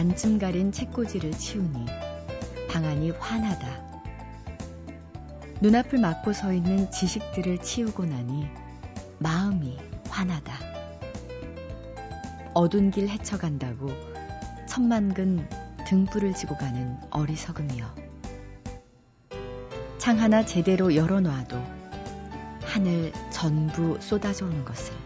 방 반쯤 가린 책꽂이를 치우니 방안이 환하다. 눈앞을 막고 서 있는 지식들을 치우고 나니 마음이 환하다. 어두운 길 헤쳐간다고 천만근 등불을 지고 가는 어리석음이여. 창 하나 제대로 열어놔도 하늘 전부 쏟아져 오는 것을.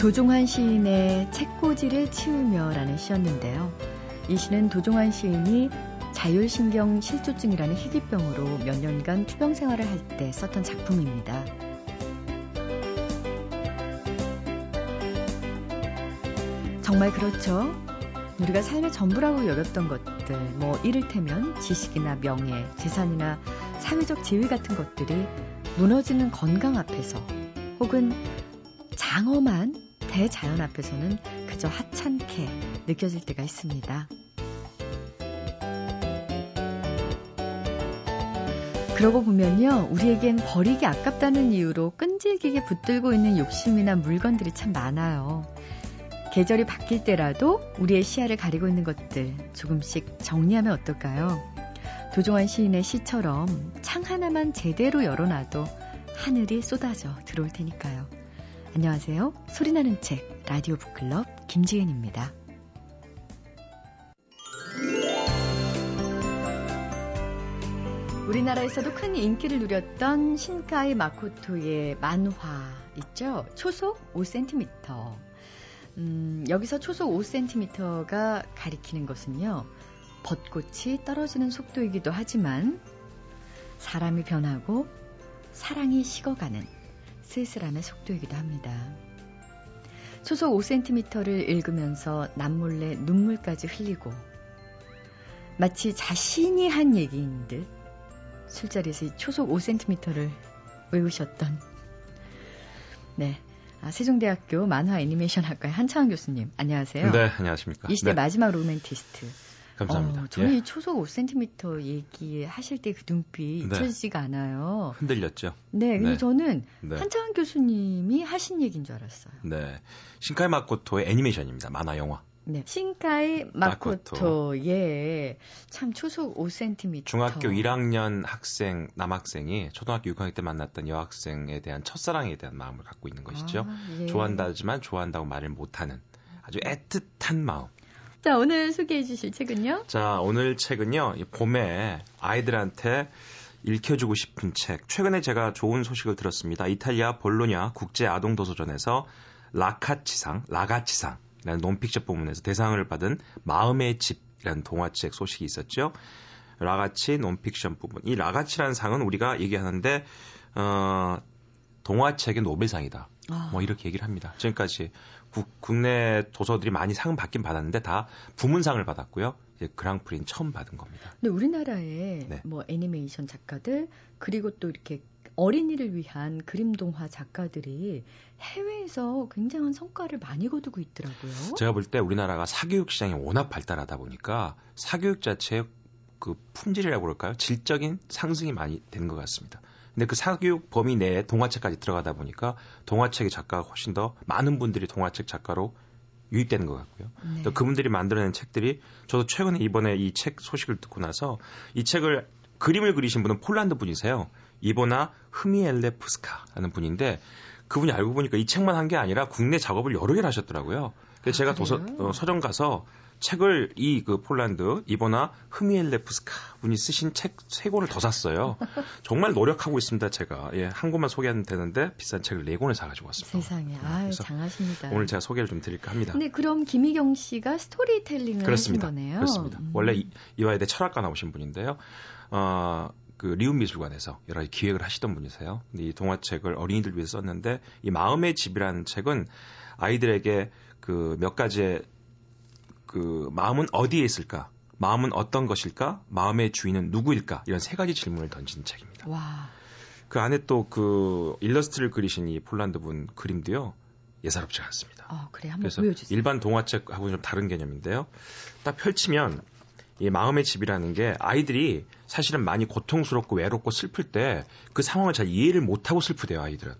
도종환 시인의 책꽂이를 치우며라는 시였는데요. 이 시는 도종환 시인이 자율신경 실조증이라는 희귀병으로 몇 년간 투병 생활을 할 때 썼던 작품입니다. 정말 그렇죠. 우리가 삶의 전부라고 여겼던 것들, 뭐 이를테면 지식이나 명예, 재산이나 사회적 지위 같은 것들이 무너지는 건강 앞에서 혹은 장엄한 대자연 앞에서는 그저 하찮게 느껴질 때가 있습니다. 그러고 보면요, 우리에겐 버리기 아깝다는 이유로 끈질기게 붙들고 있는 욕심이나 물건들이 참 많아요. 계절이 바뀔 때라도 우리의 시야를 가리고 있는 것들 조금씩 정리하면 어떨까요? 도종환 시인의 시처럼 창 하나만 제대로 열어놔도 하늘이 쏟아져 들어올 테니까요. 안녕하세요. 소리나는 책 라디오 북클럽 김지은입니다. 우리나라에서도 큰 인기를 누렸던 신카이 마코토의 만화 있죠? 초속 5cm. 음, 여기서 초속 5cm가 가리키는 것은요, 벚꽃이 떨어지는 속도이기도 하지만, 사람이 변하고 사랑이 식어가는 쓸쓸함의 속도이기도 합니다. 초속 5cm를 읽으면서 남몰래 눈물까지 흘리고, 마치 자신이 한 얘기인 듯 술자리에서 이 초속 5cm를 외우셨던, 네, 아, 세종대학교 만화 애니메이션 학과의 한창원 교수님, 안녕하세요. 네, 안녕하십니까. 이 시대 네. 마지막 로맨티스트. 감사합니다. 어, 저는 예. 이 초속 5cm 얘기하실 때 그 눈빛 네. 잊혀지지가 않아요. 흔들렸죠. 네, 근데 네. 저는 네. 한창원 교수님이 하신 얘기인 줄 알았어요. 네. 신카이 마코토의 애니메이션입니다. 만화 영화. 네, 신카이 마코토, 마코토. 예, 참 초속 5cm. 중학교 1학년 학생 남학생이 초등학교 6학년 때 만났던 여학생에 대한 첫사랑에 대한 마음을 갖고 있는 것이죠. 아, 예. 좋아한다지만 좋아한다고 말을 못하는 아주 애틋한 마음. 자, 오늘 소개해 주실 책은요? 자, 오늘 책은요. 이 봄에 아이들한테 읽혀주고 싶은 책. 최근에 제가 좋은 소식을 들었습니다. 이탈리아 볼로냐 국제 아동 도서전에서 라카치상, 라가치상이라는 논픽션 부문에서 대상을 받은 마음의 집이라는 동화책 소식이 있었죠. 라가치 논픽션 부분. 이 라가치라는 상은 우리가 얘기하는데 어 동화책의 노벨상이다. 아, 뭐 이렇게 얘기를 합니다. 지금까지 국, 국내 도서들이 많이 상은 받긴 받았는데 다 부문상을 받았고요. 이제 그랑프리는 처음 받은 겁니다. 근데 우리나라의 네. 뭐 애니메이션 작가들 그리고 또 이렇게 어린이를 위한 그림 동화 작가들이 해외에서 굉장한 성과를 많이 거두고 있더라고요. 제가 볼 때 우리나라가 사교육 시장이 워낙 발달하다 보니까 사교육 자체의 그 품질이라고 그럴까요? 질적인 상승이 많이 되는 것 같습니다. 근데 그 사교육 범위 내에 동화책까지 들어가다 보니까 동화책의 작가가 훨씬 더 많은 분들이 동화책 작가로 유입되는 것 같고요. 네. 또 그분들이 만들어낸 책들이 저도 최근에 이번에 이 책 소식을 듣고 나서 이 책을 그림을 그리신 분은 폴란드 분이세요. 이보나 흐미엘레프스카라는 분인데 그분이 알고 보니까 이 책만 한 게 아니라 국내 작업을 여러 개를 하셨더라고요. 아, 제가 도서 그래요? 어, 서점 가서 책을 이 그 폴란드 이보나 흐미엘레프스카 분이 쓰신 책 세 권을 더 샀어요. 정말 노력하고 있습니다. 제가 예, 한 권만 소개하면 되는데 비싼 책을 네 권을 사가지고 왔습니다. 세상에, 아유 그래서 장하십니다. 오늘 제가 소개를 좀 드릴까 합니다. 근데 그럼 김희경 씨가 스토리텔링을 그렇습니다. 하신 거네요. 그렇습니다. 음. 원래 이- 이화여대 철학과 나오신 분인데요. 어, 그 리움미술관에서 여러 가지 기획을 하시던 분이세요. 근데 이 동화책을 어린이들 위해서 썼는데 이 마음의 집이라는 책은 아이들에게 그 몇 가지의 그 마음은 어디에 있을까? 마음은 어떤 것일까? 마음의 주인은 누구일까? 이런 세 가지 질문을 던지는 책입니다. 와, 그 안에 또 그 일러스트를 그리신 이 폴란드 분 그림도요. 예사롭지 않습니다. 어, 그래 한번 보여주세요. 일반 동화책하고는 좀 다른 개념인데요. 딱 펼치면 이 마음의 집이라는 게 아이들이 사실은 많이 고통스럽고 외롭고 슬플 때 그 상황을 잘 이해를 못하고 슬프대요, 아이들은.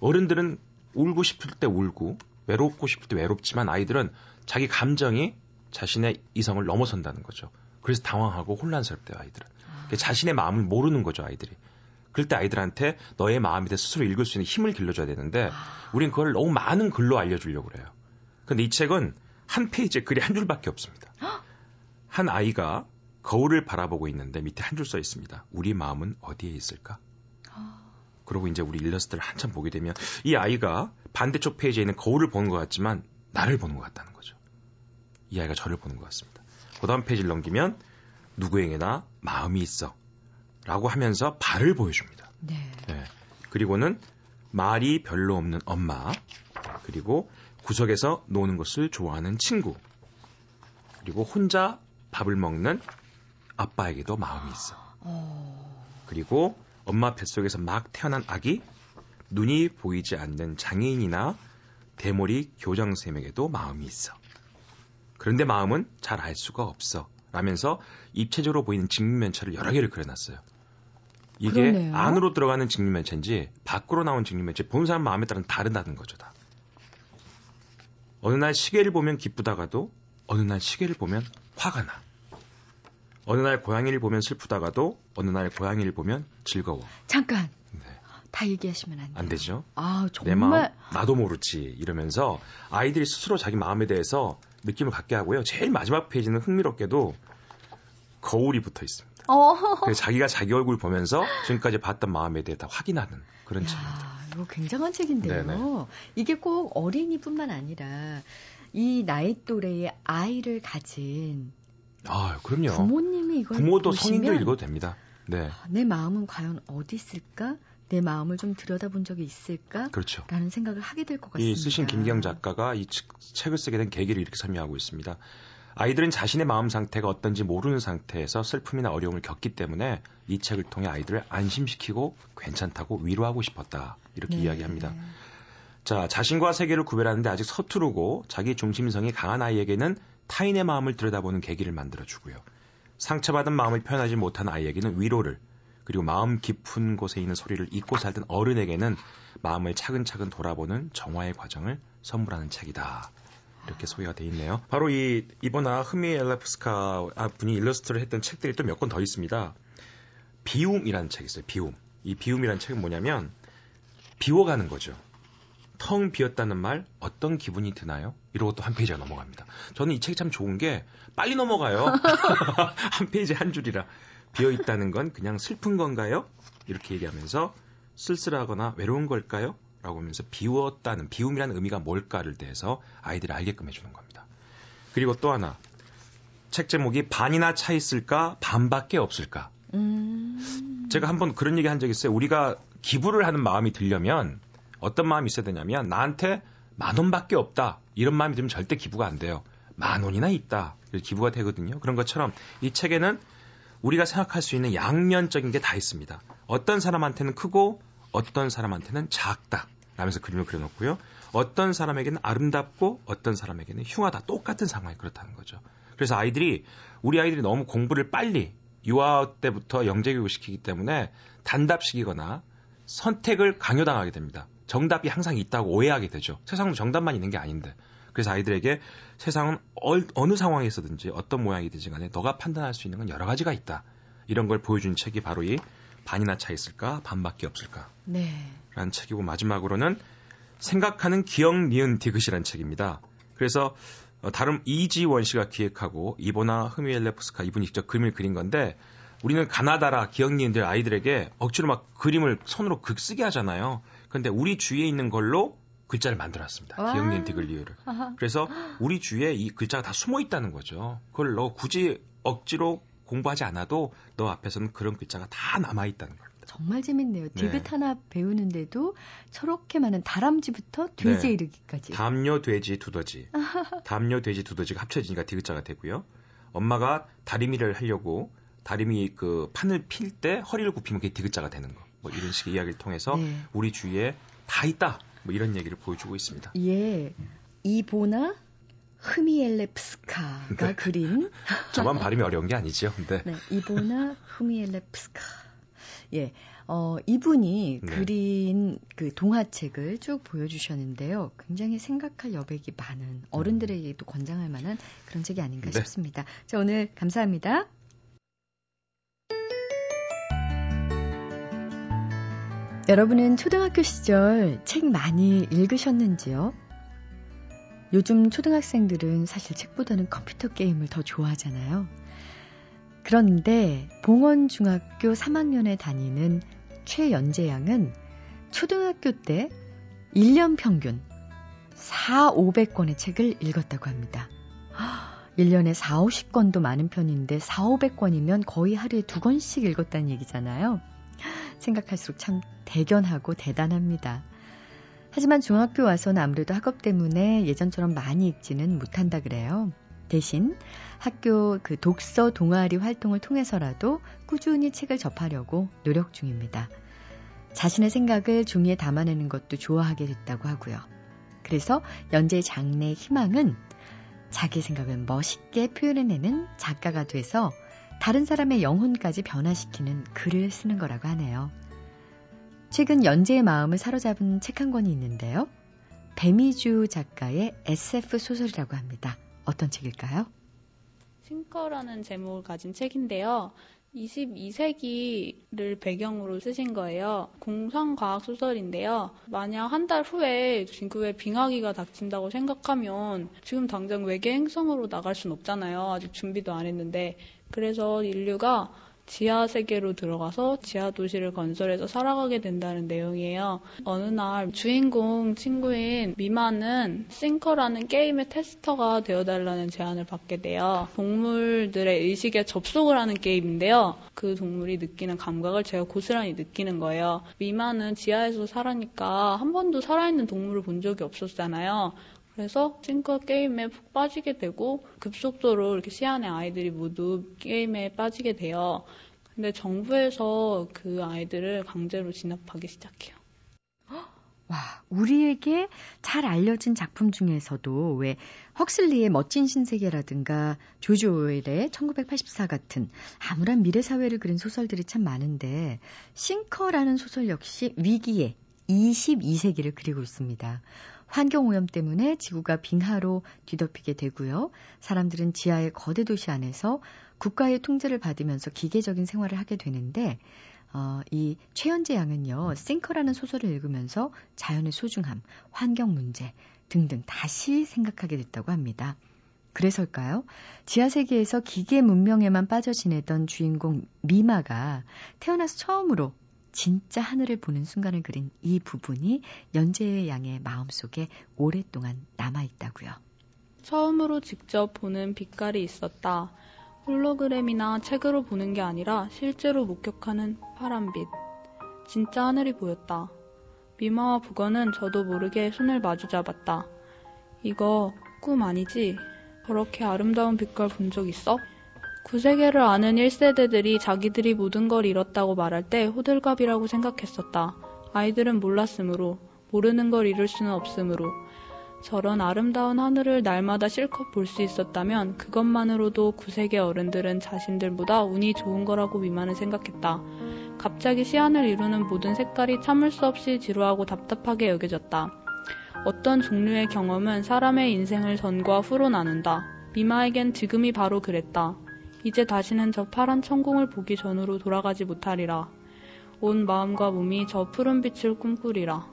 어른들은 울고 싶을 때 울고 외롭고 싶을 때 외롭지만 아이들은 자기 감정이 자신의 이성을 넘어선다는 거죠. 그래서 당황하고 혼란스럽대요, 아이들은. 아. 자신의 마음을 모르는 거죠, 아이들이. 그럴 때 아이들한테 너의 마음이 돼 스스로 읽을 수 있는 힘을 길러줘야 되는데 아. 우린 그걸 너무 많은 글로 알려주려고 그래요. 근데 이 책은 한 페이지에 글이 한 줄밖에 없습니다. 한 아이가 거울을 바라보고 있는데 밑에 한 줄 써 있습니다. 우리 마음은 어디에 있을까? 그러고 이제 우리 일러스트를 한참 보게 되면 이 아이가 반대쪽 페이지에 있는 거울을 보는 것 같지만 나를 보는 것 같다는 거죠. 이 아이가 저를 보는 것 같습니다. 그 다음 페이지를 넘기면 누구에게나 마음이 있어. 라고 하면서 발을 보여줍니다. 네. 네. 그리고는 말이 별로 없는 엄마. 그리고 구석에서 노는 것을 좋아하는 친구. 그리고 혼자 밥을 먹는 아빠에게도 마음이 있어. 어... 그리고 엄마 뱃속에서 막 태어난 아기, 눈이 보이지 않는 장애인이나 대머리 교장쌤에게도 마음이 있어. 그런데 마음은 잘 알 수가 없어. 라면서 입체적으로 보이는 직면체를 여러 개를 그려놨어요. 이게 그러네요. 안으로 들어가는 직면체인지 밖으로 나온 직면체, 보는 사람 마음에 따라 다르다는 거죠, 다. 어느 날 시계를 보면 기쁘다가도 어느 날 시계를 보면 화가 나. 어느 날 고양이를 보면 슬프다가도 어느 날 고양이를 보면 즐거워. 잠깐. 네. 다 얘기하시면 안 돼요. 안 되죠. 아, 정말. 내 마음 나도 모르지 이러면서 아이들이 스스로 자기 마음에 대해서 느낌을 갖게 하고요. 제일 마지막 페이지는 흥미롭게도 거울이 붙어 있습니다. 어. 그래서 자기가 자기 얼굴 보면서 지금까지 봤던 마음에 대해 다 확인하는 그런 책입니다. 이거 굉장한 책인데요. 네네. 이게 꼭 어린이뿐만 아니라 이 나이 또래의 아이를 가진 아, 그럼요. 부모님이 이걸 부모도 보시면, 성인도 읽어도 됩니다. 네. 아, 내 마음은 과연 어디 있을까? 내 마음을 좀 들여다본 적이 있을까? 그렇죠. 라는 생각을 하게 될 것 같습니다. 이 쓰신 김기영 작가가 이 책을 쓰게 된 계기를 이렇게 설명하고 있습니다. 아이들은 자신의 마음 상태가 어떤지 모르는 상태에서 슬픔이나 어려움을 겪기 때문에 이 책을 통해 아이들을 안심시키고 괜찮다고 위로하고 싶었다. 이렇게 네. 이야기합니다. 자, 자신과 세계를 구별하는데 아직 서투르고 자기 중심성이 강한 아이에게는 타인의 마음을 들여다보는 계기를 만들어주고요. 상처받은 마음을 표현하지 못한 아이에게는 위로를, 그리고 마음 깊은 곳에 있는 소리를 잊고 살던 어른에게는 마음을 차근차근 돌아보는 정화의 과정을 선물하는 책이다. 이렇게 소개가 돼 있네요. 바로 이 이번아 흐미 엘라프스카 분이 일러스트를 했던 책들이 또 몇 권 더 있습니다. 비움이라는 책이 있어요. 비움. 이 비움이라는 책은 뭐냐면 비워가는 거죠. 텅 비었다는 말 어떤 기분이 드나요? 이러고 또 한 페이지가 넘어갑니다. 저는 이 책이 참 좋은 게 빨리 넘어가요. 한 페이지 한 줄이라 비어 있다는 건 그냥 슬픈 건가요? 이렇게 얘기하면서 쓸쓸하거나 외로운 걸까요? 라고 하면서 비웠다는 비움이라는 의미가 뭘까를 대해서 아이들이 알게끔 해주는 겁니다. 그리고 또 하나 책 제목이 반이나 차 있을까 반밖에 없을까. 음... 제가 한번 그런 얘기 한적 있어요. 우리가 기부를 하는 마음이 들려면 어떤 마음이 있어야 되냐면 나한테 만 원밖에 없다 이런 마음이 들면 절대 기부가 안 돼요. 만 원이나 있다 기부가 되거든요. 그런 것처럼 이 책에는 우리가 생각할 수 있는 양면적인 게 다 있습니다. 어떤 사람한테는 크고 어떤 사람한테는 작다 라면서 그림을 그려놓고요. 어떤 사람에게는 아름답고 어떤 사람에게는 흉하다 똑같은 상황이 그렇다는 거죠. 그래서 아이들이 우리 아이들이 너무 공부를 빨리 유아 때부터 영재교육을 시키기 때문에 단답식이거나 선택을 강요당하게 됩니다. 정답이 항상 있다고 오해하게 되죠. 세상은 정답만 있는 게 아닌데. 그래서 아이들에게 세상은 어, 느 상황에서든지 어떤 모양이든지 간에 너가 판단할 수 있는 건 여러 가지가 있다. 이런 걸 보여준 책이 바로 이 반이나 차 있을까 반밖에 없을까 네. 라는 책이고 마지막으로는 생각하는 기억 니은 디귿이라는 책입니다. 그래서 어, 다른 이지원 씨가 기획하고 이보나 흐미엘레프스카 이분이 직접 그림을 그린 건데 우리는 가나다라 기억 니은들 아이들에게 억지로 막 그림을 손으로 극 쓰게 하잖아요. 근데 우리 주위에 있는 걸로 글자를 만들었습니다. 기억니은 디글리유를. 그래서 우리 주위에 이 글자가 다 숨어 있다는 거죠. 그걸 너 굳이 억지로 공부하지 않아도 너 앞에서는 그런 글자가 다 남아 있다는 겁니다. 정말 재밌네요. 디귿 네. 하나 배우는데도 저렇게 많은 다람쥐부터 돼지에 네. 이르기까지. 담요, 돼지, 두더지. 담요, 돼지, 두더지가 합쳐지니까 디귿자가 되고요. 엄마가 다리미를 하려고 다리미 그 판을 필 때 허리를 굽히면 그게 디귿자가 되는 거. 뭐 이런 식의 이야기를 통해서 네. 우리 주위에 다 있다. 뭐 이런 얘기를 보여주고 있습니다. 예. 이보나 흐미엘레프스카가 네. 그린 저만 발음이 어려운 게 아니죠. 네. 네. 이보나 흐미엘레프스카. 예. 어, 이분이 네. 그린 그 동화책을 쭉 보여주셨는데요. 굉장히 생각할 여백이 많은 어른들에게도 권장할 만한 그런 책이 아닌가 네. 싶습니다. 자, 오늘 감사합니다. 여러분은 초등학교 시절 책 많이 읽으셨는지요? 요즘 초등학생들은 사실 책보다는 컴퓨터 게임을 더 좋아하잖아요. 그런데 봉원중학교 3학년에 다니는 최연재 양은 초등학교 때 1년 평균 4, 500권의 책을 읽었다고 합니다. 1년에 4, 50권도 많은 편인데 4, 500권이면 거의 하루에 두 권씩 읽었다는 얘기잖아요. 생각할수록 참 대견하고 대단합니다. 하지만 중학교 와서는 아무래도 학업 때문에 예전처럼 많이 읽지는 못한다 그래요. 대신 학교 그 독서 동아리 활동을 통해서라도 꾸준히 책을 접하려고 노력 중입니다. 자신의 생각을 종이에 담아내는 것도 좋아하게 됐다고 하고요. 그래서 연재의 장래 희망은 자기 생각을 멋있게 표현해내는 작가가 돼서 다른 사람의 영혼까지 변화시키는 글을 쓰는 거라고 하네요. 최근 연재의 마음을 사로잡은 책 한 권이 있는데요. 배미주 작가의 SF 소설이라고 합니다. 어떤 책일까요? 싱커라는 제목을 가진 책인데요. 22세기를 배경으로 쓰신 거예요. 공상과학 소설인데요. 만약 한 달 후에 지구에 빙하기가 닥친다고 생각하면 지금 당장 외계 행성으로 나갈 순 없잖아요. 아직 준비도 안 했는데. 그래서 인류가 지하 세계로 들어가서 지하 도시를 건설해서 살아가게 된다는 내용이에요. 어느 날 주인공 친구인 미마는 싱커라는 게임의 테스터가 되어달라는 제안을 받게 돼요. 동물들의 의식에 접속을 하는 게임인데요. 그 동물이 느끼는 감각을 제가 고스란히 느끼는 거예요. 미마는 지하에서 살아니까 한 번도 살아있는 동물을 본 적이 없었잖아요. 그래서 싱커 게임에 푹 빠지게 되고 급속도로 이렇게 시안의 아이들이 모두 게임에 빠지게 돼요. 근데 정부에서 그 아이들을 강제로 진압하기 시작해요. 와, 우리에게 잘 알려진 작품 중에서도 왜 헉슬리의 멋진 신세계라든가 조지 오웰의 1984 같은 암울한 미래 사회를 그린 소설들이 참 많은데 싱커라는 소설 역시 위기의 22세기를 그리고 있습니다. 환경오염 때문에 지구가 빙하로 뒤덮이게 되고요. 사람들은 지하의 거대 도시 안에서 국가의 통제를 받으면서 기계적인 생활을 하게 되는데 어, 이 최현재 양은요, 싱커라는 소설을 읽으면서 자연의 소중함, 환경 문제 등등 다시 생각하게 됐다고 합니다. 그래서일까요? 지하세계에서 기계 문명에만 빠져 지내던 주인공 미마가 태어나서 처음으로 진짜 하늘을 보는 순간을 그린 이 부분이 연재의 양의 마음속에 오랫동안 남아 있다고요. 처음으로 직접 보는 빛깔이 있었다. 홀로그램이나 책으로 보는 게 아니라 실제로 목격하는 파란빛. 진짜 하늘이 보였다. 미마와 북어는 저도 모르게 손을 마주 잡았다. 이거 꿈 아니지? 그렇게 아름다운 빛깔 본 적 있어? 구세계를 아는 1세대들이 자기들이 모든 걸 잃었다고 말할 때 호들갑이라고 생각했었다. 아이들은 몰랐으므로, 모르는 걸 잃을 수는 없으므로, 저런 아름다운 하늘을 날마다 실컷 볼 수 있었다면 그것만으로도 구세계 어른들은 자신들보다 운이 좋은 거라고 미만을 생각했다. 갑자기 시안을 이루는 모든 색깔이 참을 수 없이 지루하고 답답하게 여겨졌다. 어떤 종류의 경험은 사람의 인생을 전과 후로 나눈다. 미마에겐 지금이 바로 그랬다. 이제 다시는 저 파란 천공을 보기 전으로 돌아가지 못하리라. 온 마음과 몸이 저 푸른 빛을 꿈꾸리라.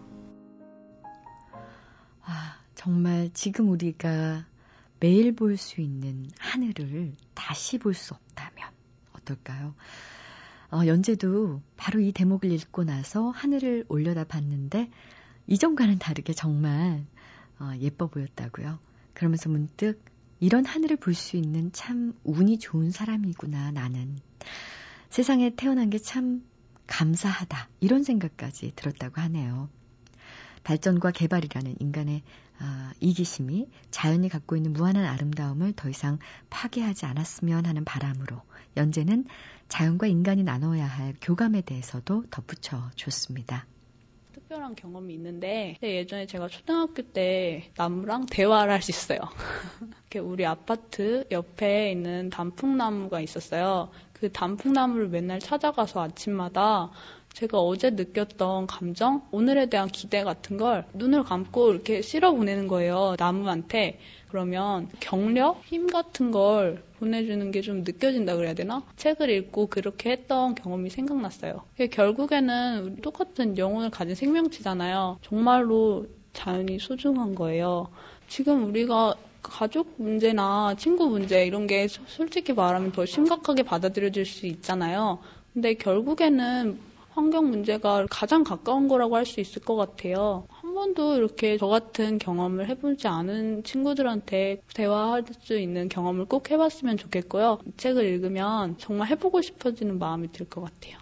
아, 정말 지금 우리가 매일 볼 수 있는 하늘을 다시 볼 수 없다면 어떨까요? 어, 연재도 바로 이 대목을 읽고 나서 하늘을 올려다 봤는데 이전과는 다르게 정말 어, 예뻐 보였다고요. 그러면서 문득 이런 하늘을 볼 수 있는 참 운이 좋은 사람이구나, 나는. 세상에 태어난 게 참 감사하다. 이런 생각까지 들었다고 하네요. 발전과 개발이라는 인간의 아, 이기심이 자연이 갖고 있는 무한한 아름다움을 더 이상 파괴하지 않았으면 하는 바람으로 연재는 자연과 인간이 나눠야 할 교감에 대해서도 덧붙여 줬습니다. 특별한 경험이 있는데 예전에 제가 초등학교 때 나무랑 대화를 할 수 있어요. 우리 아파트 옆에 있는 단풍나무가 있었어요. 그 단풍나무를 맨날 찾아가서 아침마다 제가 어제 느꼈던 감정, 오늘에 대한 기대 같은 걸 눈을 감고 이렇게 실어 보내는 거예요. 나무한테. 그러면 경력, 힘 같은 걸 보내주는 게 좀 느껴진다 그래야 되나? 책을 읽고 그렇게 했던 경험이 생각났어요. 결국에는 똑같은 영혼을 가진 생명체잖아요. 정말로 자연이 소중한 거예요. 지금 우리가 가족 문제나 친구 문제 이런 게 솔직히 말하면 더 심각하게 받아들여질 수 있잖아요. 근데 결국에는 환경 문제가 가장 가까운 거라고 할 수 있을 것 같아요. 한 번도 이렇게 저 같은 경험을 해보지 않은 친구들한테 대화할 수 있는 경험을 꼭 해봤으면 좋겠고요. 이 책을 읽으면 정말 해보고 싶어지는 마음이 들 것 같아요.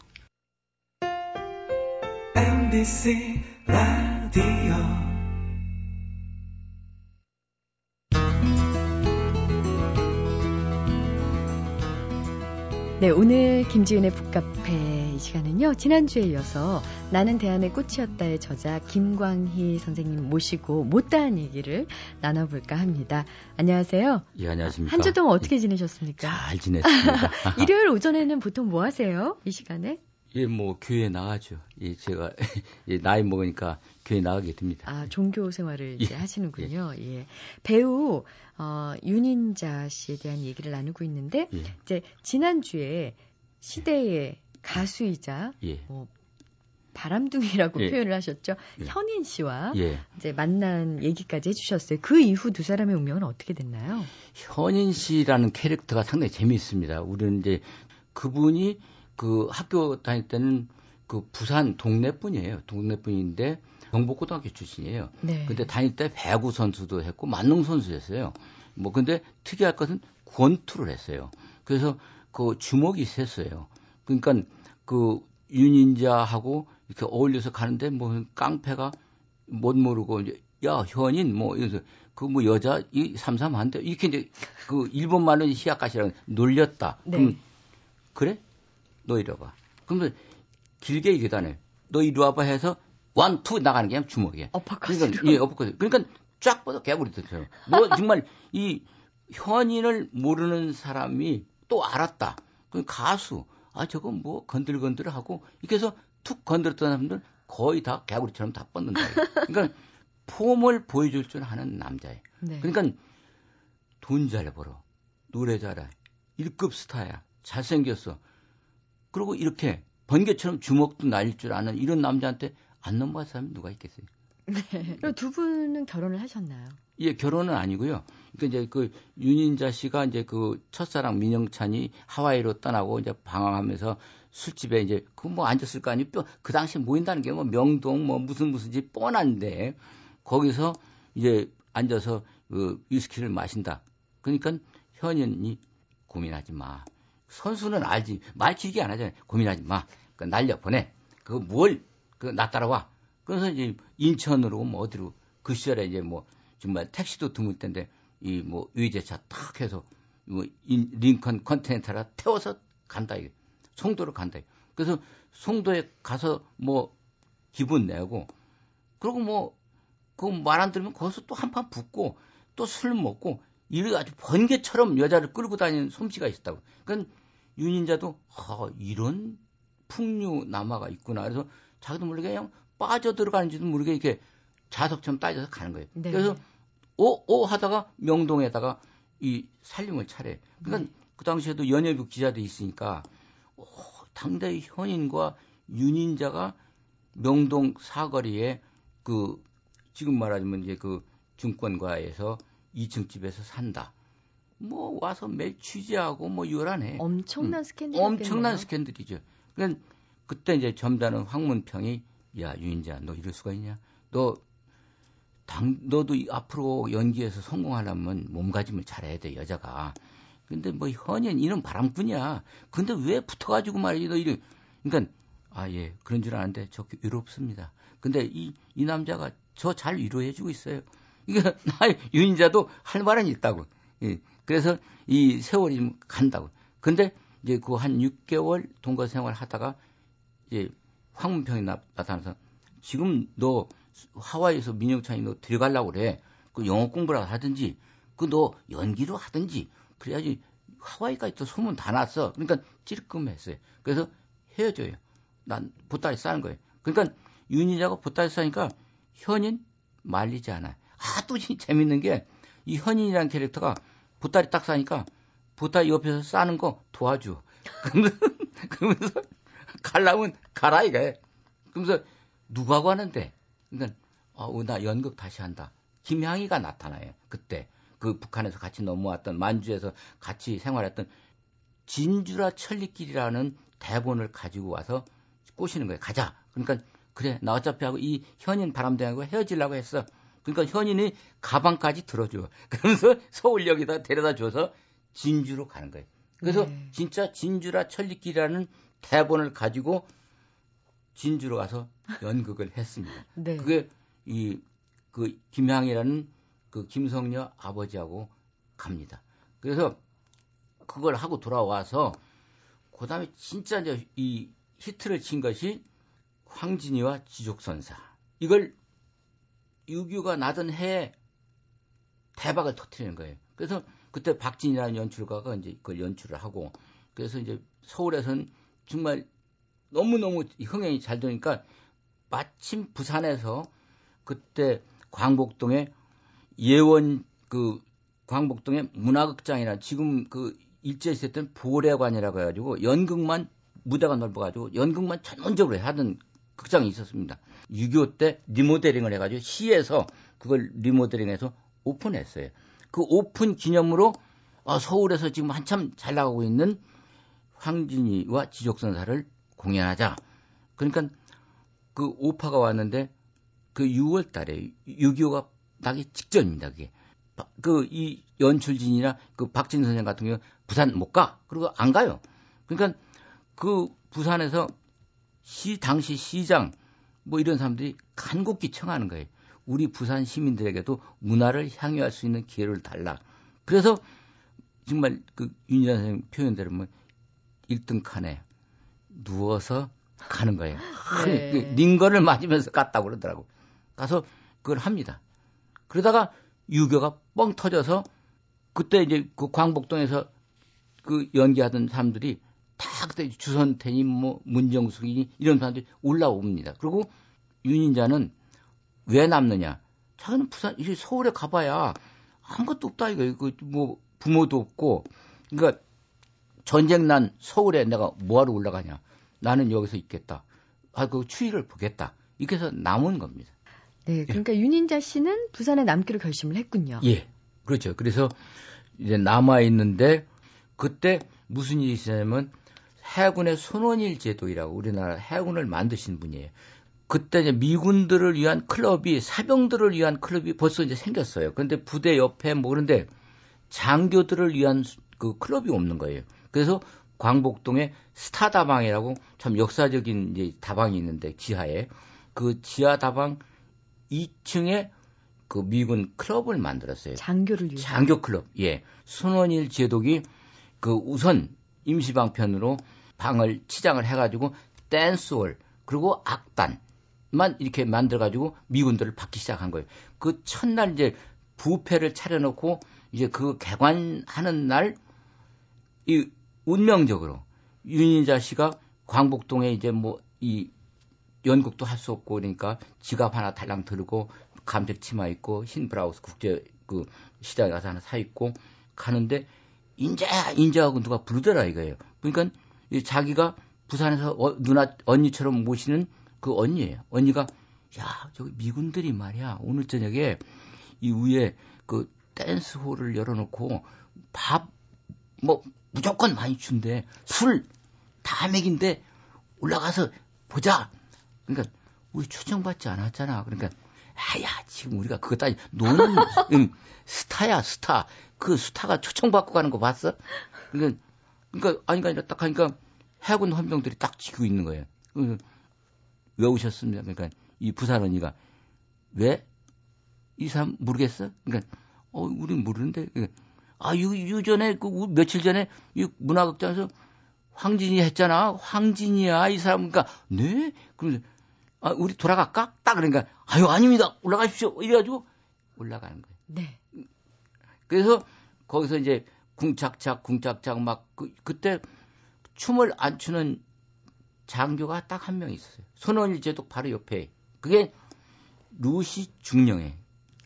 MBC 라디오 네, 오늘 김지윤의 북카페 이 시간은요, 지난주에 이어서 나는 대안의 꽃이었다의 저자 김광희 선생님 모시고 못다한 얘기를 나눠볼까 합니다. 안녕하세요. 예, 안녕하십니까. 한 주 동안 어떻게 지내셨습니까? 잘 지냈습니다. 일요일 오전에는 보통 뭐 하세요? 이 시간에? 예, 뭐 교회 나가죠. 예, 제가 예, 나이 먹으니까 교회 나가게 됩니다. 아, 종교 생활을 이제 예. 하시는군요. 예. 예. 배우 어, 윤인자 씨에 대한 얘기를 나누고 있는데 예. 이제 지난주에 시대의 가수이자 예. 뭐 바람둥이라고 예. 표현을 하셨죠. 예. 현인 씨와 예. 이제 만난 얘기까지 해주셨어요. 그 이후 두 사람의 운명은 어떻게 됐나요? 현인 씨라는 캐릭터가 상당히 재미있습니다. 우리는 이제 그분이 그 학교 다닐 때는 그 부산 동네 분이에요. 동네 분인데 경북고등학교 출신이에요. 네. 근데 다닐 때 배구 선수도 했고 만능 선수였어요. 뭐 근데 특이할 것은 권투를 했어요. 그래서 그 주먹이 셌어요. 그러니까 그 윤인자하고 이렇게 어울려서 가는데 뭐 깡패가 뭣 모르고 이제 야 현인 뭐 이래서 그 뭐 여자 이 삼삼한데 이렇게 이제 그 일본 말로 시약가시랑 놀렸다. 네. 그럼 그래? 너 이리 와봐. 그러면 길게 얘기하네. 너 이리 와봐 해서 one, two 나가는 게 그냥 주먹이야. 어퍼컷. 그러니까, 예, 어퍼컷. 그러니까 쫙 뻗어 개구리들처럼. 너 정말 이 현인을 모르는 사람이 또 알았다. 그 가수. 아, 저거 뭐 건들건들하고 이렇게 해서 툭 건드렸던 사람들 거의 다 개구리처럼 다 뻗는다. 그러니까 폼을 보여줄 줄 아는 남자예요. 네. 그러니까 돈 잘 벌어. 노래 잘해. 1급 스타야. 잘생겼어. 그리고 이렇게 번개처럼 주먹도 날릴 줄 아는 이런 남자한테 안 넘어갈 사람이 누가 있겠어요? 네. 그럼 두 분은 결혼을 하셨나요? 예, 결혼은 아니고요. 그 이제 그 윤인자 씨가 이제 그 첫사랑 민영찬이 하와이로 떠나고 이제 방황하면서 술집에 이제 그 뭐 앉았을 거 아니에요. 그 당시에 모인다는 게 뭐 명동 뭐 무슨 무슨 집 뻔한데 거기서 이제 앉아서 그 위스키를 마신다. 그러니까 현인이 고민하지 마. 선수는 알지. 말 길게 안 하잖아요. 고민하지 마. 그 날려 보내. 그거 뭘, 그, 나 따라와. 그래서 이제 인천으로 뭐 어디로 그 시절에 이제 뭐 정말 택시도 드물 텐데 이 뭐 의제차 탁 해서 뭐 인, 링컨 컨테이너라 태워서 간다 이게. 송도로 간다. 이게. 그래서 송도에 가서 뭐 기분 내고 그리고 뭐 그 말 안 들으면 거기서 또 한 판 붙고 또 술 먹고 이렇게 아주 번개처럼 여자를 끌고 다니는 솜씨가 있었다고. 그러니까 윤인자도 아, 이런 풍류 남아가 있구나. 그래서 자기도 모르게 그냥 빠져 들어가는지도 모르게 이렇게 자석처럼 따져서 가는 거예요. 네. 그래서 오, 오 하다가 명동에다가 이 살림을 차래. 그러니까 네. 그 당시에도 연예부 기자도 있으니까 오, 당대의 현인과 윤인자가 명동 사거리에 그 지금 말하자면 이제 그 증권가에서 2층 집에서 산다. 뭐 와서 매일 취재하고 뭐 요란해. 엄청난 응. 스캔들. 엄청난 스캔들이죠. 그러니까 그때 이제 점잖은 황문평이 야 유인자 너 이럴 수가 있냐? 너 당, 너도 앞으로 연기에서 성공하려면 몸가짐을 잘해야 돼 여자가. 근데 뭐 현연 이런 바람꾼이야. 근데 왜 붙어가지고 말이지 너 이래. 그러니까 아 예 그런 줄 아는데 저 위롭습니다. 근데 이 이 남자가 저 잘 위로해주고 있어요. 이게 나 유인자도 할 말은 있다고. 예. 그래서 이 세월이 좀 간다고. 근데 이제 그 한 6개월 동거 생활 하다가 이제 황문평이 나, 타나서 지금 너 하와이에서 민영찬이 너 들어가려고 그래. 그 영어 공부를 하든지 그 너 연기로 하든지 그래야지 하와이까지 또 소문 다 났어. 그러니까 찔끔했어요. 그래서 헤어져요. 난 보따리 싸는 거예요. 그러니까 윤희자가 보따리 싸니까 현인 말리지 않아요. 아, 또 재밌는 게 이 현인이라는 캐릭터가 보따리 딱 싸니까 보따리 옆에서 싸는 거 도와줘. 그러면서 갈라면 가라 이거예요. 그러면서 누구하고 하는데? 그러니까 어, 나 연극 다시 한다. 김향이가 나타나요. 그때 그 북한에서 같이 넘어왔던 만주에서 같이 생활했던 진주라 천리길이라는 대본을 가지고 와서 꼬시는 거예요. 가자. 그러니까 그래 나 어차피 하고 이 현인 바람대하고 헤어지려고 했어. 그러니까 현인이 가방까지 들어줘. 그러면서 서울역에다 데려다 줘서 진주로 가는 거예요. 그래서 네. 진짜 진주라 천리길이라는 대본을 가지고 진주로 가서 연극을 했습니다. 네. 그게 이 그 김향이라는 그 김성녀 아버지하고 갑니다. 그래서 그걸 하고 돌아와서 그다음에 진짜 이제 이 히트를 친 것이 황진이와 지족선사. 이걸 유교가 나던 해에 대박을 터트리는 거예요. 그래서 그때 박진이라는 연출가가 이제 그걸 연출을 하고 그래서 이제 서울에서는 정말 너무너무 흥행이 잘 되니까 마침 부산에서 그때 광복동에 예원 그 광복동에 문화극장이나 지금 그 일제 시대 때는 보례관이라고 해가지고 연극만 무대가 넓어가지고 연극만 전문적으로 하던 극장이 있었습니다. 6.25 때 리모델링을 해가지고 시에서 그걸 리모델링해서 오픈했어요. 그 오픈 기념으로 아, 서울에서 지금 한참 잘 나가고 있는 황진이와 지족선사를 공연하자. 그러니까 그 오파가 왔는데 그 6월 달에 6.25가 나기 직전입니다, 그게. 그 이 연출진이나 그 박진 선생 같은 경우 부산 못 가. 그리고 안 가요. 그러니까 그 부산에서 시 당시 시장 뭐 이런 사람들이 간곡히 청하는 거예요. 우리 부산 시민들에게도 문화를 향유할 수 있는 기회를 달라. 그래서 정말 그 윤희란 선생 표현대로 뭐 1등 칸에 누워서 가는 거예요. 네. 그 링거를 맞으면서 갔다고 그러더라고. 가서 그걸 합니다. 그러다가 유교가 뻥 터져서 그때 이제 그 광복동에서 그 연기하던 사람들이 다 그때 주선태니 뭐 문정숙이니 이런 사람들이 올라옵니다. 그리고 윤인자는 왜 남느냐? 자기는 부산 이 서울에 가봐야 아무것도 없다 이거 그뭐 부모도 없고 그러니까 전쟁 난 서울에 내가 뭐하러 올라가냐? 나는 여기서 있겠다. 아, 그 추위를 보겠다. 이렇게 해서 남은 겁니다. 네, 그러니까 예. 윤인자 씨는 부산에 남기로 결심을 했군요. 예, 그렇죠. 그래서 이제 남아 있는데 그때 무슨 일이 있었냐면 해군의 손원일 제도이라고 우리나라 해군을 만드신 분이에요. 그때 이제 미군들을 위한 클럽이 사병들을 위한 클럽이 벌써 이제 생겼어요. 그런데 부대 옆에 뭐 그런데 장교들을 위한 그 클럽이 없는 거예요. 그래서 광복동에 스타 다방이라고 참 역사적인 이제 다방이 있는데 지하에 그 지하 다방 2층에 그 미군 클럽을 만들었어요. 장교를 위해. 장교 클럽. 예. 순원일 제독이 그 우선 임시방편으로 방을 치장을 해가지고 댄스홀 그리고 악단만 이렇게 만들어가지고 미군들을 받기 시작한 거예요. 그 첫날 이제 부패를 차려놓고 이제 그 개관하는 날 이 운명적으로 윤인자 씨가 광복동에 이제 뭐 이 연극도 할 수 없고 그러니까 지갑 하나 달랑 들고 감색 치마 입고 흰 브라우스 국제 그 시장에 가서 하나 사 입고 가는데 인자야 인자하고 누가 부르더라 이거예요. 그러니까 자기가 부산에서 어, 누나 언니처럼 모시는 그 언니예요. 언니가 야 저기 미군들이 말이야 오늘 저녁에 이 위에 그 댄스홀을 열어놓고 밥뭐 무조건 많이 준대 술다 먹인데 올라가서 보자. 그러니까 우리 초청받지 않았잖아. 그러니까 아야 지금 우리가 그거 따지 노는 음, 스타야 스타 그 스타가 초청받고 가는 거 봤어? 그러니까 그러니까 아니가 아니라 딱 하니까 해군 헌병들이 딱 지고 있는 거예요. 왜 오셨습니까? 그러니까 이 부산 언니가 왜? 이 사람 모르겠어? 그러니까 어 우린 모르는데 그러니까, 아 유, 유전에 그 며칠 전에 이 문화극장에서 황진이 했잖아. 황진이야 이 사람 그러니까 네? 그러면서 아 우리 돌아갈까? 딱 그러니까 아유 아닙니다. 올라가십시오. 이래가지고 올라가는 거예요. 네. 그래서 거기서 이제 궁착착 궁착착 막 그, 그때 춤을 안 추는 장교가 딱 한 명 있었어요. 손원일 제독 바로 옆에. 그게 루시 중령에.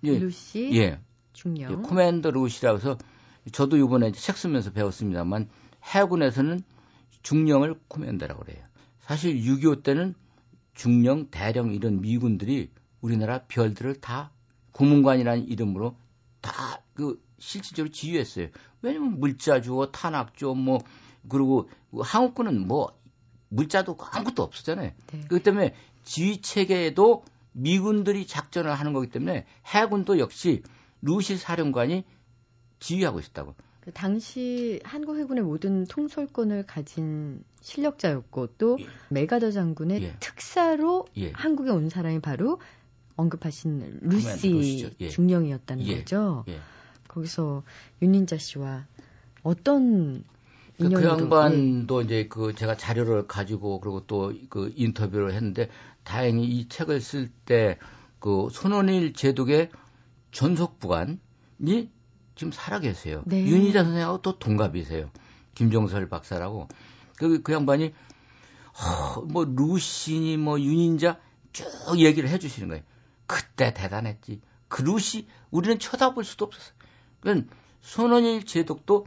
예, 루시 예. 중령. 예, 코맨더 루시라고 해서 저도 이번에 책 쓰면서 배웠습니다만 해군에서는 중령을 코맨더라고 그래요. 사실 6.25 때는 중령, 대령 이런 미군들이 우리나라 별들을 다 고문관이라는 이름으로 다 그 실질적으로 지휘했어요. 왜냐면 물자 주어, 탄학조, 뭐 그리고 한국군은 뭐 물자도 아무것도 없었잖아요. 네. 그렇기 때문에 지휘 체계에도 미군들이 작전을 하는 거기 때문에 해군도 역시 루시 사령관이 지휘하고 있었다고. 그 당시 한국 해군의 모든 통솔권을 가진 실력자였고 또 예. 메가더 장군의 예. 특사로 예. 한국에 온 사람이 바로 언급하신 루시 예. 중령이었다는 예. 거죠. 예. 거기서 윤인자 씨와 어떤 그, 그 양반도 이제 그 제가 자료를 가지고 그리고 또 그 인터뷰를 했는데 다행히 이 책을 쓸 때 그 손원일 제독의 전속 부관이 지금 살아 계세요. 네. 윤희자 선생하고 또 동갑이세요. 김종설 박사라고. 그, 그 양반이 어, 뭐 루시니 뭐 윤인자 쭉 얘기를 해 주시는 거예요. 그때 대단했지. 그 루시 우리는 쳐다볼 수도 없었어요. 그러니까 손원일 제독도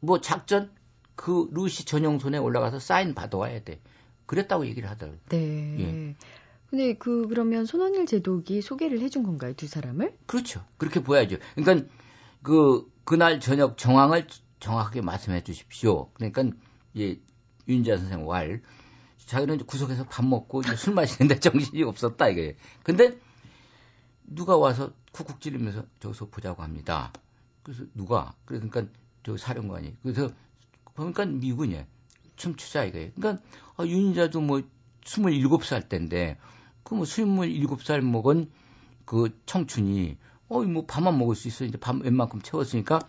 뭐 작전 그 루시 전용 손에 올라가서 사인 받아와야 돼. 그랬다고 얘기를 하더라고요. 네. 예. 근데 그 그러면 손원일 제독이 소개를 해준 건가요 두 사람을? 그렇죠. 그렇게 보야죠. 그러니까 그 그날 저녁 정황을 정확하게 말씀해 주십시오. 그러니까 예 윤자 선생 왈 자기는 구석에서 밥 먹고 술 마시는데 정신이 없었다 이게. 근데 누가 와서 쿡쿡 찌르면서 저기서 보자고 합니다. 그래서 누가? 그러니까 저 사령관이. 그래서 보니까 미군이에요. 춤추자 이거예요. 그러니까 아, 윤자도 뭐 27살 때인데 그 뭐 27살 먹은 그 청춘이 어이 뭐 밥만 먹을 수 있어 이제 밥 웬만큼 채웠으니까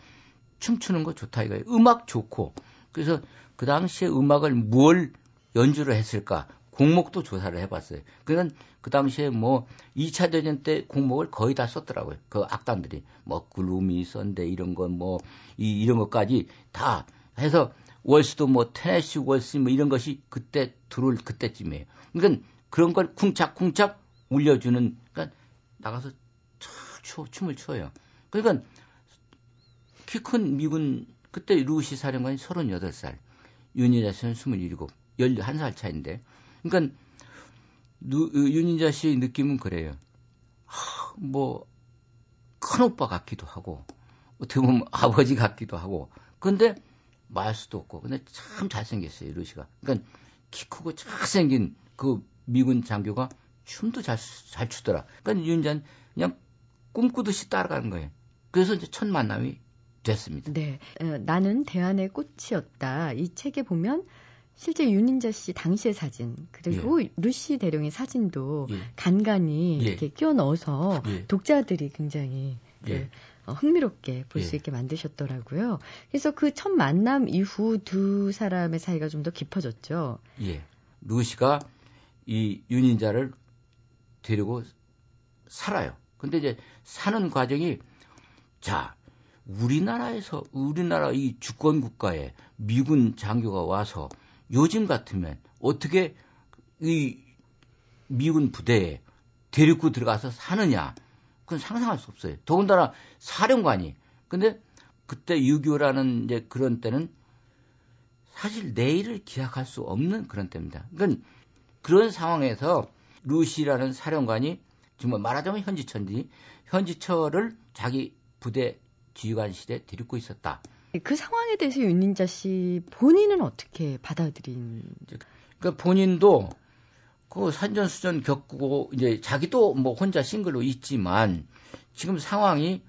춤추는 거 좋다 이거예요. 음악 좋고 그래서 그 당시에 음악을 뭘 연주를 했을까 공목도 조사를 해봤어요. 그러니까 그 당시에 뭐 2차 대전 때 공목을 거의 다 썼더라고요. 그 악단들이 뭐 글루미 썬데 이런 건뭐 이, 이런 것까지 다 해서 월스도 뭐 테네시 월스 뭐 이런 것이 그때 들어올 그때쯤이에요. 그러니까 그런 걸 쿵착쿵착 울려주는 그러니까 나가서 추, 춤을 춰요. 그러니까 키 큰 미군 그때 루시 사령관이 38살, 윤희자 씨는 27, 11살 차인데. 그러니까 누, 윤희자 씨의 느낌은 그래요. 하, 뭐, 큰 오빠 같기도 하고, 어떻게 보면 아버지 같기도 하고, 근데 말 수도 없고, 근데 참 잘생겼어요, 루시가. 그러니까 키 크고 잘생긴 그 미군 장교가 춤도 잘, 잘 추더라. 그러니까 윤희자는 그냥 꿈꾸듯이 따라가는 거예요. 그래서 이제 첫 만남이 됐습니다. 네. 어, 나는 대안의 꽃이었다. 이 책에 보면 실제 윤인자 씨 당시의 사진 그리고 예. 루시 대령의 사진도 예. 간간히 예. 이렇게 끼워 넣어서 예. 독자들이 굉장히 그, 예. 어, 흥미롭게 볼수 예. 있게 만드셨더라고요. 그래서 그 첫 만남 이후 두 사람의 사이가 좀 더 깊어졌죠. 예. 루시가 이 윤인자를 데리고 살아요. 근데 이제 사는 과정이 자 우리나라에서 우리나라 이 주권 국가에 미군 장교가 와서 요즘 같으면 어떻게 이 미군 부대에 데리고 들어가서 사느냐 그건 상상할 수 없어요. 더군다나 사령관이 근데 그때 6.25라는 이제 그런 때는 사실 내일을 기약할 수 없는 그런 때입니다. 그러니까 그런 상황에서 루시라는 사령관이 정말 말하자면 현지처인지 현지처를 자기 부대 지휘관실에 데리고 있었다. 그 상황에 대해서 윤인자 씨 본인은 어떻게 받아들인? 그러니까 본인도 그 산전수전 겪고 이제 자기도 뭐 혼자 싱글로 있지만 지금 상황이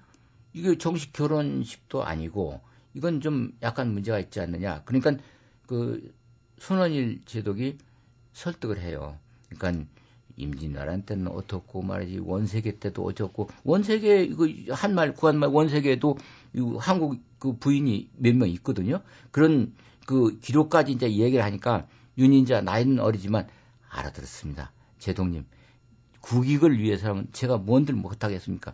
이게 정식 결혼식도 아니고 이건 좀 약간 문제가 있지 않느냐. 그러니까 그 손원일 제독이 설득을 해요. 그러니까 임진왜란 때는 어떻고 말이지 원세계 때도 어쩌고 원세계 이거 한말 구한말 원세계도 한국 그 부인이 몇 명 있거든요. 그런 그 기록까지 이제 얘기를 하니까 윤인자 나이는 어리지만 알아들었습니다. 제동님 국익을 위해서는 제가 뭔들 못하겠습니까?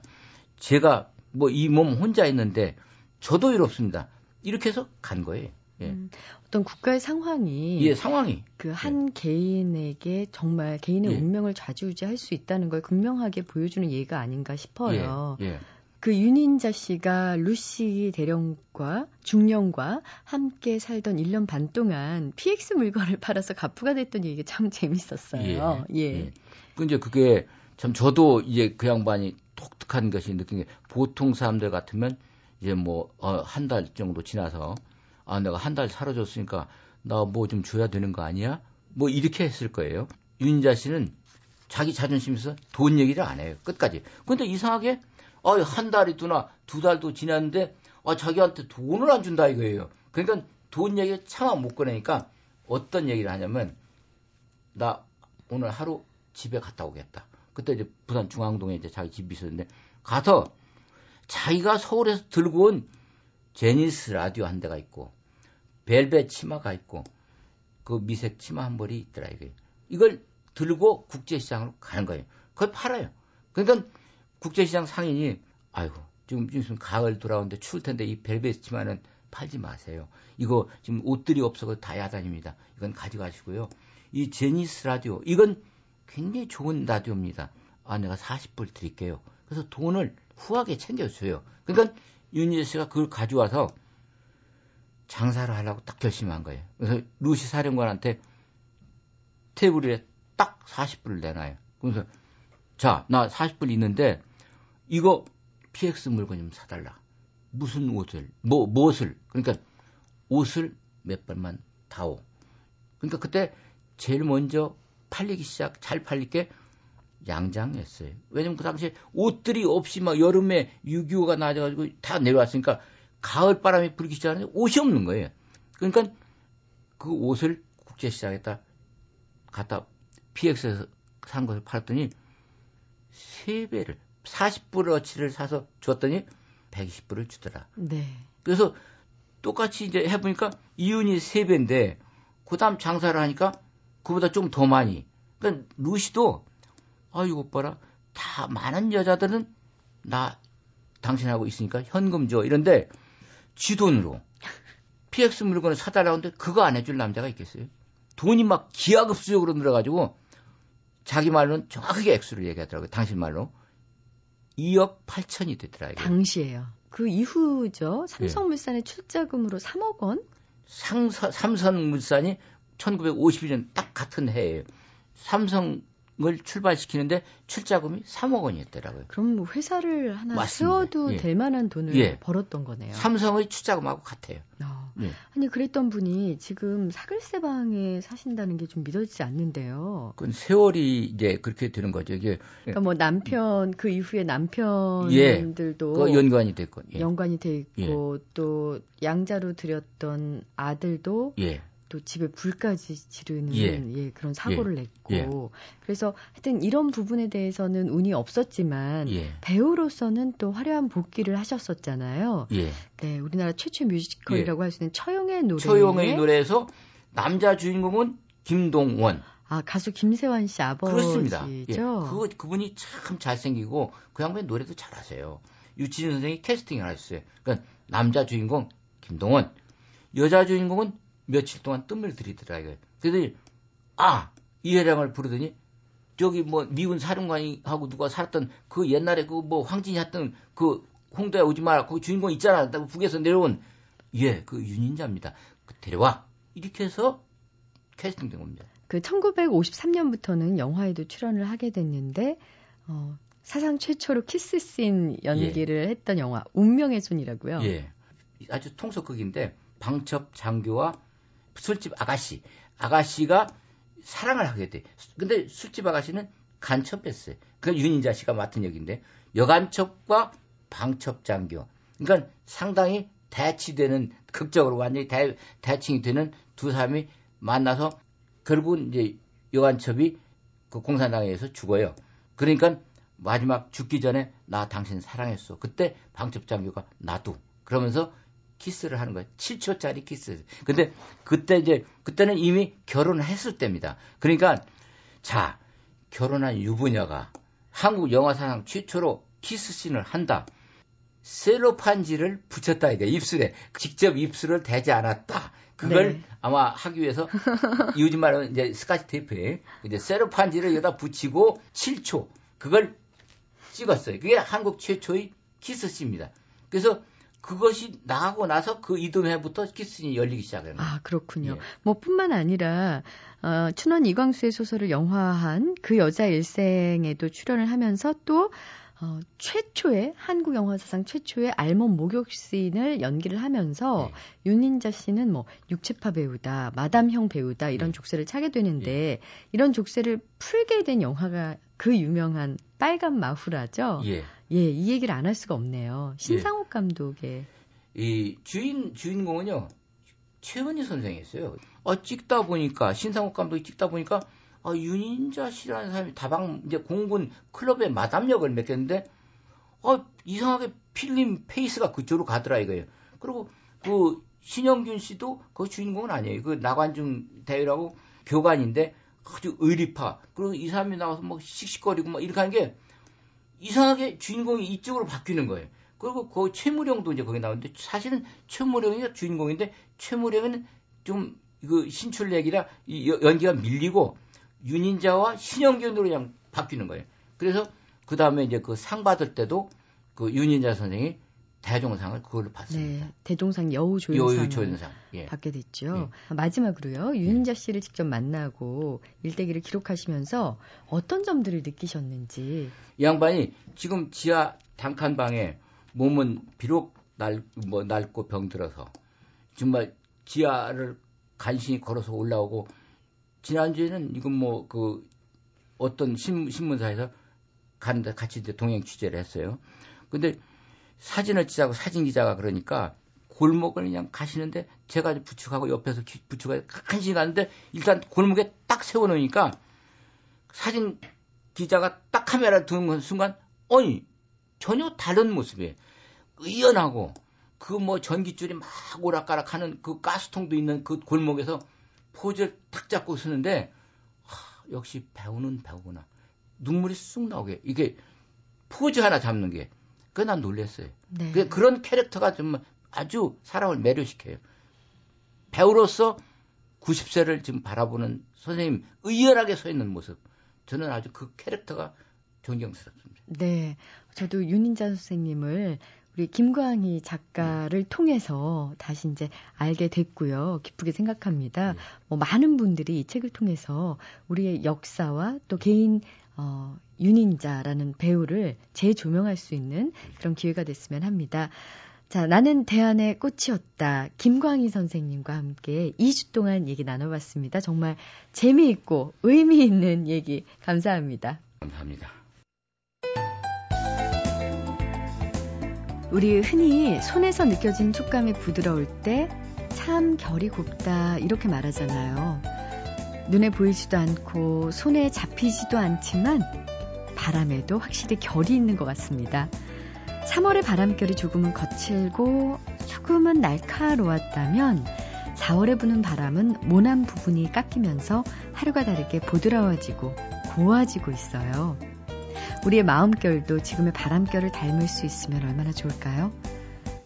제가 뭐 이 몸 혼자 있는데 저도 이롭습니다. 이렇게 해서 간 거예요. 예. 음, 어떤 국가의 상황이 예, 상황이 그한 예. 개인에게 정말 개인의 예. 운명을 좌지우지할 수 있다는 걸 극명하게 보여주는 예가 아닌가 싶어요. 예. 예. 그 윤인자 씨가 루시 대령과 중령과 함께 살던 1년 반 동안 PX 물건을 팔아서 가프가 됐던 얘기가 참 재밌었어요. 예. 예. 그 이제 그게 참 저도 이제 그 양반이 독특한 것이 느낀 게 보통 사람들 같으면 이제 뭐 한 달 정도 지나서 아 내가 한달 살아줬으니까 나 뭐 좀 줘야 되는 거 아니야? 뭐 이렇게 했을 거예요. 윤자 씨는 자기 자존심에서 돈 얘기를 안 해요. 끝까지. 근데 이상하게 아, 한 달이 두나 두 달도 지났는데 아, 자기한테 돈을 안 준다 이거예요. 그러니까 돈 얘기 차마 못 꺼내니까 어떤 얘기를 하냐면 나 오늘 하루 집에 갔다 오겠다. 그때 이제 부산 중앙동에 이제 자기 집이 있었는데 가서 자기가 서울에서 들고 온 제니스 라디오 한 대가 있고 벨벳 치마가 있고 그 미색 치마 한 벌이 있더라 이게 이걸 들고 국제시장으로 가는 거예요. 그걸 팔아요. 그러니까 국제시장 상인이 아이고 지금 지금 가을 돌아오는데 추울 텐데 이 벨벳 치마는 팔지 마세요. 이거 지금 옷들이 없어서 다 야단입니다. 이건 가져가시고요. 이 제니스 라디오 이건 굉장히 좋은 라디오입니다. 아 내가 40불 드릴게요. 그래서 돈을 후하게 챙겨줘요. 그러니까 윤희재 씨가 그걸 가져와서 장사를 하려고 딱 결심한 거예요. 그래서 루시 사령관한테 테이블 위에 딱 40불을 내놔요. 그래서 자, 나 40불 있는데 이거 PX 물건 좀 사달라. 무슨 옷을, 뭐, 무엇을. 그러니까 옷을 몇 번만 다오. 그러니까 그때 제일 먼저 팔리기 시작, 잘 팔리게 양장했어요. 왜냐면 그 당시에 옷들이 없이 막 여름에 6.25가 낮아가지고 다 내려왔으니까 가을 바람이 불기 시작하는데 옷이 없는 거예요. 그러니까 그 옷을 국제시장에다 갖다 PX에서 산 것을 팔았더니 3배를 40불어치를 사서 줬더니 120불을 주더라. 네. 그래서 똑같이 이제 해보니까 이윤이 3배인데 그 다음 장사를 하니까 그보다 좀 더 많이. 그러니까 루시도 아이고 봐라 다 많은 여자들은 나 당신하고 있으니까 현금 줘 이런데 지 돈으로 PX 물건을 사달라고 하는데 그거 안 해줄 남자가 있겠어요? 돈이 막 기하급수적으로 늘어가지고 자기 말로는 정확하게 액수를 얘기하더라고요. 당신 말로. 2억 8천이 되더라고요. 당시에요. 그 이후죠. 삼성물산의 예. 출자금으로 3억 원? 상, 삼성물산이 1951년 딱 같은 해에 삼성 을 출발시키는데 출자금이 3억 원이었더라고요. 그럼 뭐 회사를 하나 맞습니다. 세워도 예. 될 만한 돈을 예. 벌었던 거네요. 삼성의 출자금하고 같아요. 어. 예. 아니 그랬던 분이 지금 사글세방에 사신다는 게 좀 믿어지지 않는데요. 그건 세월이 이제 그렇게 되는 거죠. 이게 그러니까 뭐 남편 그 이후에 남편들도 예. 연관이 됐고 예. 연관이 돼 있고 예. 또 양자로 들였던 아들도 또 집에 불까지 지르는 예. 예 그런 사고를 예. 냈고 예. 그래서 하여튼 이런 부분에 대해서는 운이 없었지만 예. 배우로서는 또 화려한 복귀를 하셨었잖아요. 예. 네, 우리나라 최초 뮤지컬이라고 할 수 있는 처용의 노래. 처용의 노래에서 남자 주인공은 김동원. 아 가수 김세환 씨 아버지죠. 그렇습니다. 예. 그 그분이 참 잘생기고 그 양반이 노래도 잘하세요. 유치진 선생이 캐스팅을 하셨어요. 그러니까 남자 주인공 김동원, 여자 주인공은 며칠 동안 뜸을 들이더라고요. 그래서 아 이회량을 부르더니 저기 뭐 미군 사령관이 하고 누가 살았던 그 옛날에 그 뭐 황진이 했던 그 홍도에 오지 마라 그 주인공 있잖아 북에서 내려온 예 그 윤인자입니다. 그 데려와 이렇게 해서 캐스팅된 겁니다. 그 1953년부터는 영화에도 출연을 하게 됐는데 어, 사상 최초로 키스씬 연기를 예. 했던 영화 운명의 손이라고요. 예. 아주 통속극인데 방첩 장교와 술집 아가씨, 아가씨가 사랑을 하게 돼. 근데 술집 아가씨는 간첩했어요. 그 윤인자 씨가 맡은 역인데 여간첩과 방첩장교. 그러니까 상당히 대치되는 극적으로 완전히 대, 대칭이 되는 두 사람이 만나서 결국 이제 여간첩이 그 공산당에 의해서 죽어요. 그러니까 마지막 죽기 전에 나 당신 사랑했어. 그때 방첩장교가 나도 그러면서 키스를 하는 거예요. 7초짜리 키스. 근데 그때 이제 그때는 이미 결혼을 했을 때입니다. 그러니까 자 결혼한 유부녀가 한국 영화사상 최초로 키스씬을 한다. 셀로판지를 붙였다 이게 입술에 직접 입술을 대지 않았다. 그걸 네. 아마 하기 위해서 요즘 말하는 이제 스카치 테이프에 이제 셀로판지를 여기다 붙이고 7초 그걸 찍었어요. 그게 한국 최초의 키스씨입니다. 그래서 그것이 나가고 나서 그 이듬해부터 키스신이 열리기 시작해요. 아, 그렇군요. 예. 뭐 뿐만 아니라 어, 춘원 이광수의 소설을 영화한 그 여자 일생에도 출연을 하면서 또 어, 최초의 한국 영화 사상 최초의 알몸 목욕 씬을 연기를 하면서 네. 윤인자 씨는 뭐 육체파 배우다, 마담형 배우다 이런 네. 족쇄를 차게 되는데 네. 이런 족쇄를 풀게 된 영화가 그 유명한 빨간 마후라죠. 예. 예, 이 얘기를 안 할 수가 없네요. 신상옥 예. 감독의 이 주인 주인공은요 최은희 선생이었어요. 어 찍다 보니까 신상옥 감독이 찍다 보니까 아, 윤인자 씨라는 사람이 다방 이제 공군 클럽의 마담 역을 맡겼는데 어, 이상하게 필름 페이스가 그쪽으로 가더라 이거예요. 그리고 그 신영균 씨도 그 주인공은 아니에요. 그 나관중 대위라고 교관인데 아주 의리파. 그리고 이 사람이 나와서 뭐 씩씩거리고 막 이렇게 하는 게 이상하게 주인공이 이쪽으로 바뀌는 거예요. 그리고 그 최무령도 이제 거기 나오는데 사실은 최무령이 주인공인데 최무령은 좀 그 신출내기라 연기가 밀리고 윤인자와 신영균으로 그냥 바뀌는 거예요. 그래서 그 다음에 이제 그 상 받을 때도 그 윤인자 선생이 대종상을 그걸로 받습니다. 네, 대종상 여우조연상 여우 조연상 예. 받게 됐죠. 예. 마지막으로요, 윤인자 예. 씨를 직접 만나고 일대기를 기록하시면서 어떤 점들을 느끼셨는지. 이 양반이 지금 지하 단칸방에 몸은 비록 날, 뭐 낡고 병들어서 정말 지하를 간신히 걸어서 올라오고 지난주에는 이건 뭐 그 어떤 신, 신문사에서 가는데 같이 이제 동행 취재를 했어요. 근데 사진을 찍자고 사진 기자가 그러니까 골목을 그냥 가시는데 제가 부축하고 옆에서 부축하고 간신히 가는데 일단 골목에 딱 세워놓으니까 사진 기자가 딱 카메라를 드는 순간 아니 전혀 다른 모습이에요. 의연하고 그 뭐 전기줄이 막 오락가락하는 그 가스통도 있는 그 골목에서 포즈를 탁 잡고 쓰는데 하, 역시 배우는 배우구나. 눈물이 쑥 나오게 이게 포즈 하나 잡는 게 그게 난 놀랬어요. 네. 그 그런 캐릭터가 좀 아주 사람을 매료시켜요. 배우로서 90세를 지금 바라보는 선생님 의연하게 서 있는 모습 저는 아주 그 캐릭터가 존경스럽습니다. 네, 저도 윤인자 선생님을 우리 김광희 작가를 네. 통해서 다시 이제 알게 됐고요. 기쁘게 생각합니다. 네. 뭐 많은 분들이 이 책을 통해서 우리의 역사와 또 개인 어, 윤인자라는 배우를 재조명할 수 있는 그런 기회가 됐으면 합니다. 자, 나는 대안의 꽃이었다. 김광희 선생님과 함께 2주 동안 얘기 나눠봤습니다. 정말 재미있고 의미 있는 얘기 감사합니다. 감사합니다. 우리 흔히 손에서 느껴진 촉감이 부드러울 때 참 결이 곱다 이렇게 말하잖아요. 눈에 보이지도 않고 손에 잡히지도 않지만 바람에도 확실히 결이 있는 것 같습니다. 3월의 바람결이 조금은 거칠고 조금은 날카로웠다면 4월에 부는 바람은 모난 부분이 깎이면서 하루가 다르게 부드러워지고 고와지고 있어요. 우리의 마음결도 지금의 바람결을 닮을 수 있으면 얼마나 좋을까요?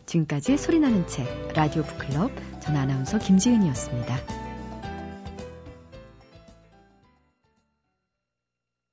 지금까지 소리나는 책 라디오 북클럽 전 아나운서 김지은이었습니다.